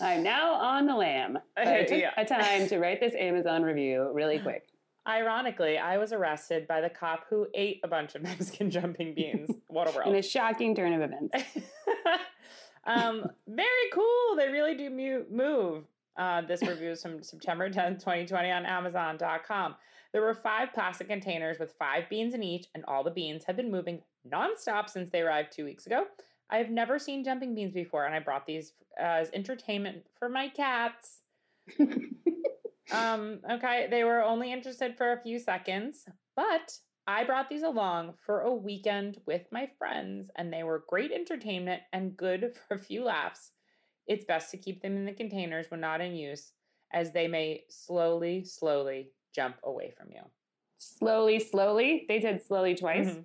I'm now on the lam. But I took Yeah. a time to write this Amazon review really quick. Ironically, I was arrested by the cop who ate a bunch of [laughs] Mexican jumping beans. What a world. In a shocking turn of events. [laughs] um, very cool. They really do move. Uh, this review is from September 10th, 2020 on Amazon.com. There were five plastic containers with five beans in each, and all the beans have been moving nonstop since they arrived two weeks ago. I have never seen jumping beans before, and I brought these as entertainment for my cats. [laughs] Um, okay, they were only interested for a few seconds, but I brought these along for a weekend with my friends, and they were great entertainment and good [laughs] for a few laughs. It's best to keep them in the containers when not in use, as they may slowly, slowly jump away from you. slowly, slowly. They said slowly twice. Mhm.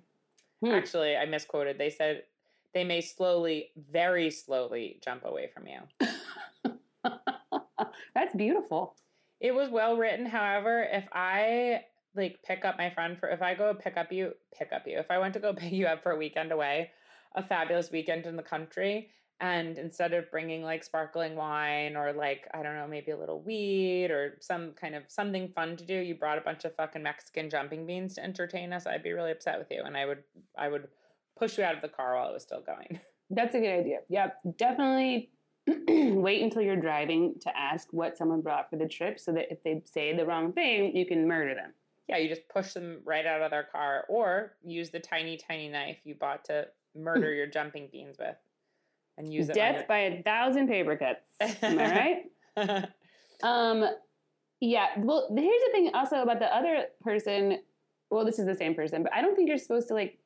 Hmm. Actually, I misquoted. They said they may slowly, very slowly jump away from you. [laughs] That's beautiful. It was well written. However, if I like pick up my friend for if I go pick up you, pick up you. If I went to go [laughs] pick you up for a weekend away, a fabulous weekend in the country, and instead of bringing like sparkling wine or like I don't know, maybe a little weed or some kind of something fun to do, you brought a bunch of fucking Mexican jumping beans to entertain us, I'd be really upset with you, and I would I would push you out of the car while it was still going. [laughs] That's a good idea. Yep. Definitely [clears throat] wait until you're driving to ask what someone brought for the trip so that if they say the wrong thing, you can murder them. yeah, you just push them right out of their car or use the tiny, tiny knife you bought to murder [clears throat] your jumping beans with and use it. Death by a thousand paper cuts. Am I right? [laughs] [laughs] Um, yeah. Well, here's the thing also about the other person. Well, this is the same person, but I don't think you're supposed to like.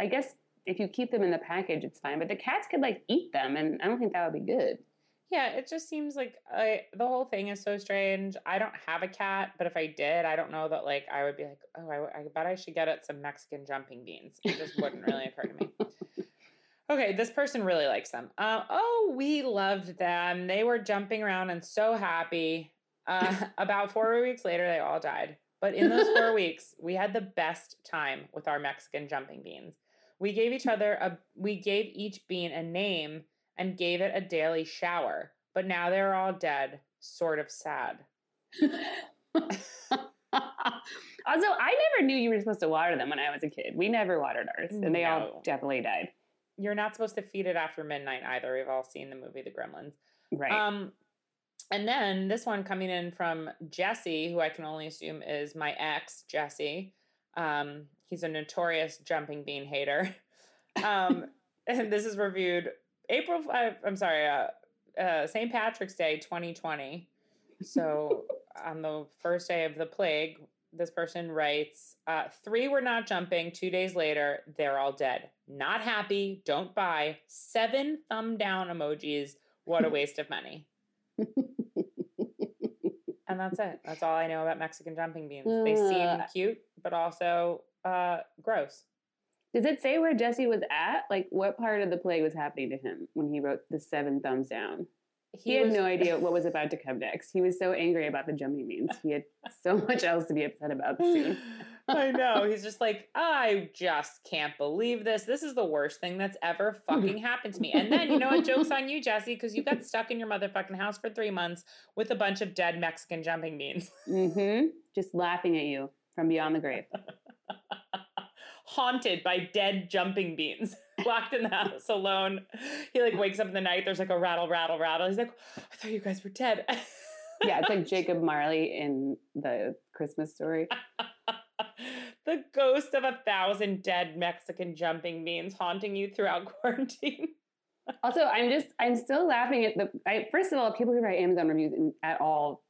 I guess if you keep them in the package, it's fine. But the cats could like eat them, and I don't think that would be good. yeah, it just seems like I, the whole thing is so strange. I don't have a cat, but if I did, I don't know that like I would be like, oh, I, I bet I should get it some Mexican jumping beans. It just wouldn't really occur to me. [laughs] Okay, this person really likes them. Uh, oh, we loved them. They were jumping around and so happy. Uh, [laughs] [laughs] about four weeks later, they all died. But in those four [laughs] weeks, we had the best time with our Mexican jumping beans. We gave each other a we gave each bean a name and gave it a daily shower. But now they're all dead. Sort of sad. also, I never knew you were supposed to water them when I was a kid. We never watered ours, and they No. all definitely died. You're not supposed to feed it after midnight either. We've all seen the movie The Gremlins. Right. Um, and then this one coming in from Jesse, who I can only assume is my ex, Jesse. Um, he's a notorious jumping bean hater. [laughs] Um, and this is reviewed April. I, I'm sorry, uh, uh, St. Patrick's Day, 2020. So [laughs] on the first day of the plague, this person writes uh, three were not jumping. Two days later, they're all dead. Not happy. Don't buy. Seven thumb down emojis. What a [laughs] waste of money. and that's it. That's all I know about Mexican jumping beans. They seem Uh. cute, but also uh, gross. Does it say where Jesse was at? Like, what part of the play was happening to him when he wrote the seven thumbs down? He, had was- no idea what was [laughs] about to come next. He was so angry about the jumping beans. He had so [laughs] much else to be upset about soon. [sighs] I know. He's just like, I just can't believe this. This is the worst thing that's ever fucking happened to me. And then, you know what? Joke's on you, Jesse, because you got [laughs] stuck in your motherfucking house for three months with a bunch of dead Mexican jumping beans. Mm-hmm. Just laughing at you from beyond the grave. Haunted by dead jumping beans. [laughs] Locked in the house alone. He like wakes up in the night. There's like a rattle, rattle, rattle. He's like, I thought you guys were dead. [laughs] Yeah, it's like Jacob Marley in the Christmas story. [laughs] the ghost of a thousand dead Mexican jumping beans haunting you throughout quarantine. Also, I'm just I'm still laughing at the. I, first of all, people who write Amazon reviews in, at all,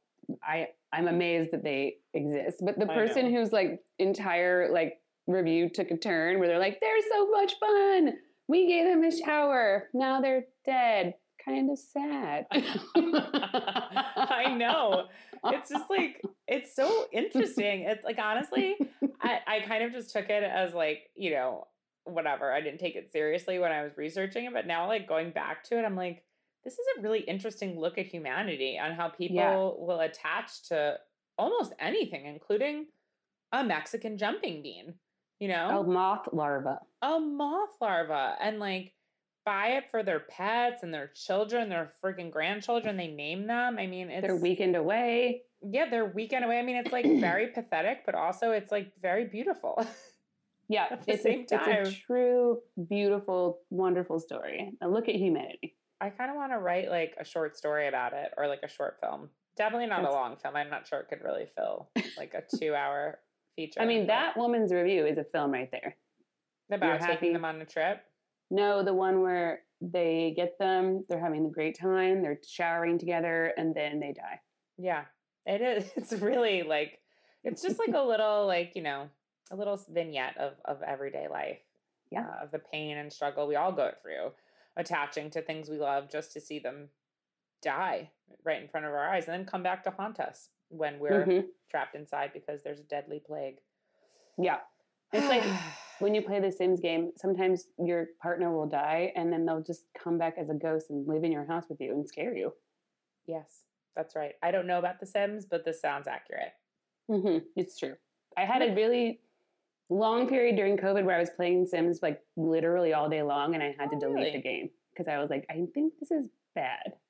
I I'm amazed that they exist. But the person whose like entire like review took a turn where they're like, "They're so much fun. We gave them a shower. Now they're dead. Kind of sad." [laughs] I know. It's just like it's so interesting. It's like honestly, I, I kind of just took it as like, you know, whatever. I didn't take it seriously when I was researching it, but now like going back to it, I'm like, this is a really interesting look at humanity and how people Yeah. will attach to almost anything, including a Mexican jumping bean. You know? A moth larva. a moth larva and like buy it for their pets and their children, their freaking grandchildren. They name them. I mean, it's They're weekend away. Yeah, they're weekend away. I mean, it's like [clears throat] very pathetic, but also it's like very beautiful. [laughs] Yeah, it's, a, it's a true, beautiful, wonderful story. A look at humanity. I kind of want to write like a short story about it or like a short film. Definitely not That's- a long film. I'm not sure it could really fill like a [laughs] two hour feature. I mean, that woman's review is a film right there. about you're taking them on a trip. No, the one where they get them, they're having a great time, they're showering together, and then they die. Yeah, it is. [laughs] It's really like it's just like a [laughs] little like you know a little vignette of of everyday life. Yeah. uh, of the pain and struggle we all go through, attaching to things we love just to see them die right in front of our eyes, and then come back to haunt us when we're Mhm. trapped inside because there's a deadly plague. Yeah. It's like [sighs] when you play the Sims game, sometimes your partner will die and then they'll just come back as a ghost and live in your house with you and scare you. yes, that's right. I don't know about The Sims, but this sounds accurate. hmm It's true. I had a really long period during COVID where I was playing Sims like literally all day long and I had to delete really? the game because I was like, I think this is bad. [laughs]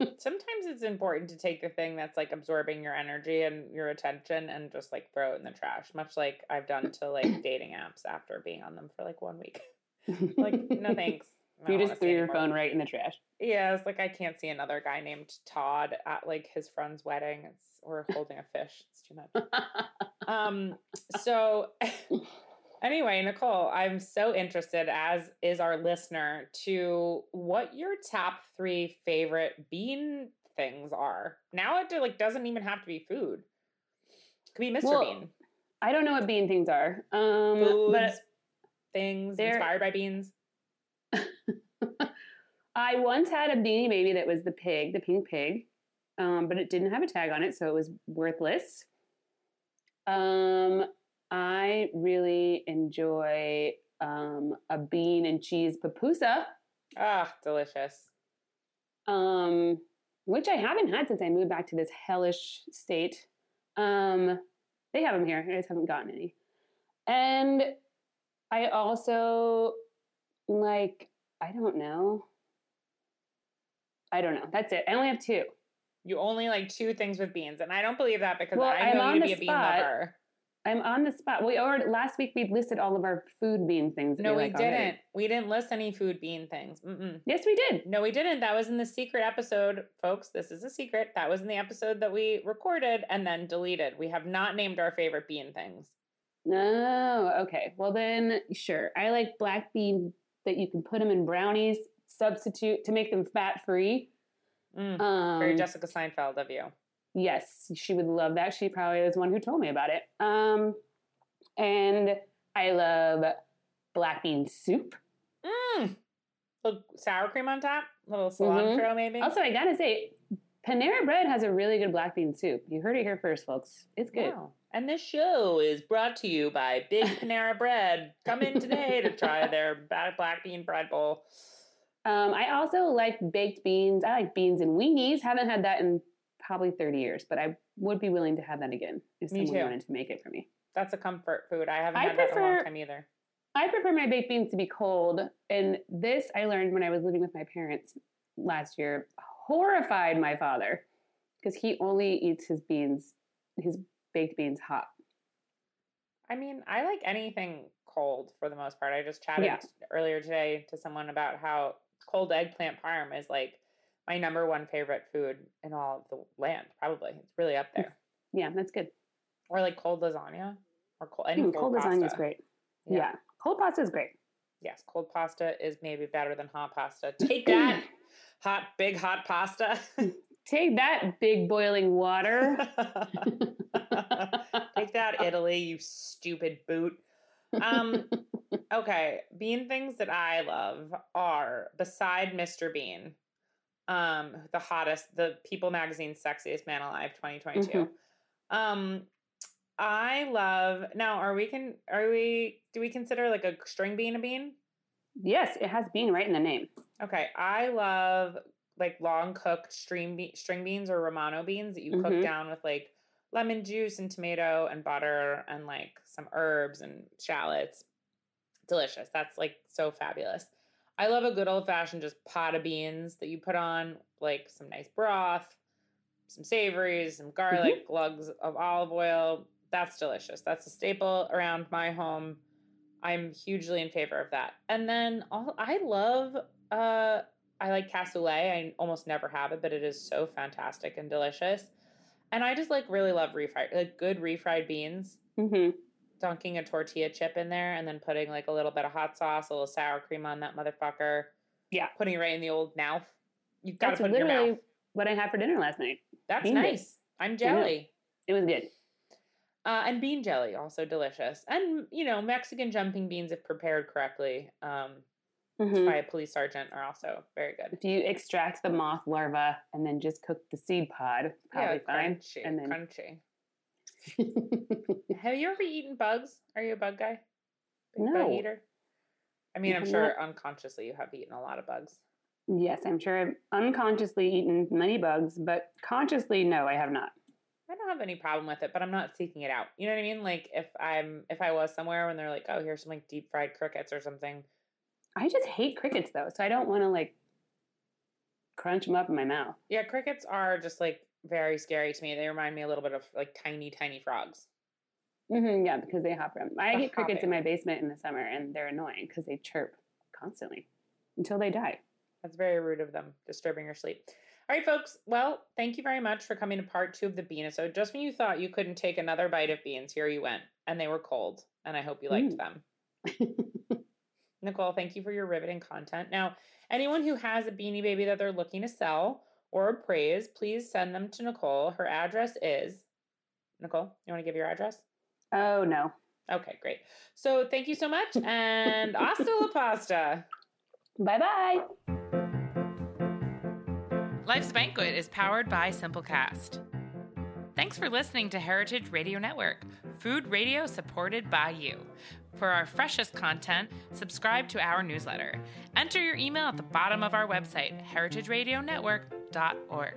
Sometimes it's important to take the thing that's like absorbing your energy and your attention and just like throw it in the trash, much like I've done to like [clears throat] dating apps after being on them for like one week. [laughs] like, no thanks. I You just threw your anymore. phone right in the trash. Yeah, it's like I can't see another guy named Todd at like his friend's wedding. It's or holding a fish. It's too much. [laughs] Um. So [laughs] anyway, Nicole, I'm so interested, as is our listener, to what your top three favorite bean things are. Now it like doesn't even have to be food. It could be Mr. Well, Bean. I don't know what bean things are. Um, Foods, but things they're- inspired by beans. [laughs] I once had a beanie baby that was the pig, the pink pig, um, but it didn't have a tag on it, so it was worthless. Um, I really enjoy um, a bean and cheese pupusa, Ah, delicious. um, which I haven't had since I moved back to this hellish state. Um, they have them here. I just haven't gotten any. And I also like, I don't know. I don't know. That's it. I only have two. You only like two things with beans, and I don't believe that because Well, I I'm know you to be a bean lover. I'm on the spot. We already last week we listed all of our food bean things. No, we like didn't. already. We didn't list any food bean things. Mm-mm. Yes, we did. No, we didn't. That was in the secret episode, folks. This is a secret. That was in the episode that we recorded and then deleted. We have not named our favorite bean things. No, okay. Well then, sure. I like black bean that you can put them in brownies, substitute to make them fat free. Mm, Um, very Jessica Seinfeld of you. Yes, she would love that. She probably was the one who told me about it. Um, and I love black bean soup. Mm. Little sour cream on top, little cilantro maybe. Also, I gotta say, Panera Bread has a really good black bean soup. You heard it here first, folks. It's good. Wow. And this show is brought to you by Big [laughs] Panera Bread. Come in today to try [laughs] their black bean bread bowl. Um, I also like baked beans. I like beans and weenies. Haven't had that in probably 30 years, but I would be willing to have that again if Me someone too. wanted to make it for me. That's a comfort food. I haven't I had that in a long time either. I prefer my baked beans to be cold. And this I learned when I was living with my parents last year. Horrified my father because he only eats his beans, his baked beans hot. I mean, I like anything cold for the most part. I just chatted Yeah. earlier today to someone about how cold eggplant parm is like my number one favorite food in all of the land. Probably, it's really up there. Yeah, that's good. Or like cold lasagna, or cold any Mm, cold, cold lasagna is great. Yeah. cold pasta is great. Yes, cold pasta is maybe better than hot pasta. Take that, [clears throat] hot big hot pasta. [laughs] Take that, big boiling water. [laughs] Take that, Italy, you stupid boot. Um, [laughs] okay, bean things that I love are beside Mr. Bean, um, the hottest, the People Magazine sexiest man alive, 2022. Mhm. Um, I love now. Are we can are we do we consider like a string bean a bean? yes, it has bean right in the name. Okay, I love like long cooked string be- string beans or romano beans that you cook Mhm. down with like lemon juice and tomato and butter and like some herbs and shallots. Delicious. That's like so fabulous. I love a good old fashioned just pot of beans that you put on like some nice broth, some savories, some garlic, lugs of olive oil. That's delicious. That's a staple around my home. I'm hugely in favor of that. And then all, I love uh I like cassoulet. I almost never have it, but it is so fantastic and delicious. And I just like really love refried like good refried beans. hmm Dunking a tortilla chip in there and then putting like a little bit of hot sauce, a little sour cream on that motherfucker. Yeah. Putting it right in the old mouth. You've got to put it in your mouth. what I had for dinner last night. That's bean nice. I'm jelly. It was good. Uh, and bean jelly, also delicious. And, you know, Mexican jumping beans, if prepared correctly um, Mhm. by a police sergeant, are also very good. If you extract the moth larva and then just cook the seed pod, probably yeah, fine. crunchy, And then crunchy. [laughs] Have you ever eaten bugs? Are you a bug guy? Big bug No. eater? I mean, I'm sure unconsciously you have eaten a lot of bugs. yes, I'm sure I've unconsciously eaten many bugs, but consciously, no, I have not. I don't have any problem with it, but I'm not seeking it out. You know what I mean? Like if I'm if I was somewhere when they're like, oh, here's some like deep fried crickets or something. I just hate crickets though, so I don't want to like crunch them up in my mouth. Yeah, crickets are just like very scary to me. They remind me a little bit of like tiny, tiny frogs. hmm yeah, because they hop around. I get crickets in my basement in the summer, and they're annoying because they chirp constantly until they die. That's very rude of them, disturbing your sleep. All right, folks. Well, thank you very much for coming to part two of the bean episode. Just when you thought you couldn't take another bite of beans, here you went, and they were cold. And I hope you liked Mm. them. [laughs] Nicole, thank you for your riveting content. Now, anyone who has a beanie baby that they're looking to sell or praise, please send them to Nicole. Her address is Nicole. You want to give your address? oh no. Okay, great. So thank you so much, [laughs] and hasta la pasta. Bye bye. Life's Banquet is powered by Simplecast. Thanks for listening to Heritage Radio Network, food radio supported by you. For our freshest content, subscribe to our newsletter. Enter your email at the bottom of our website, heritageradionetwork.org,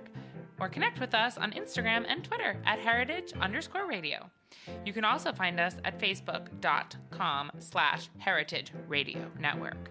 or connect with us on Instagram and Twitter at heritage underscore radio. You can also find us at facebook.com slash heritage radio network.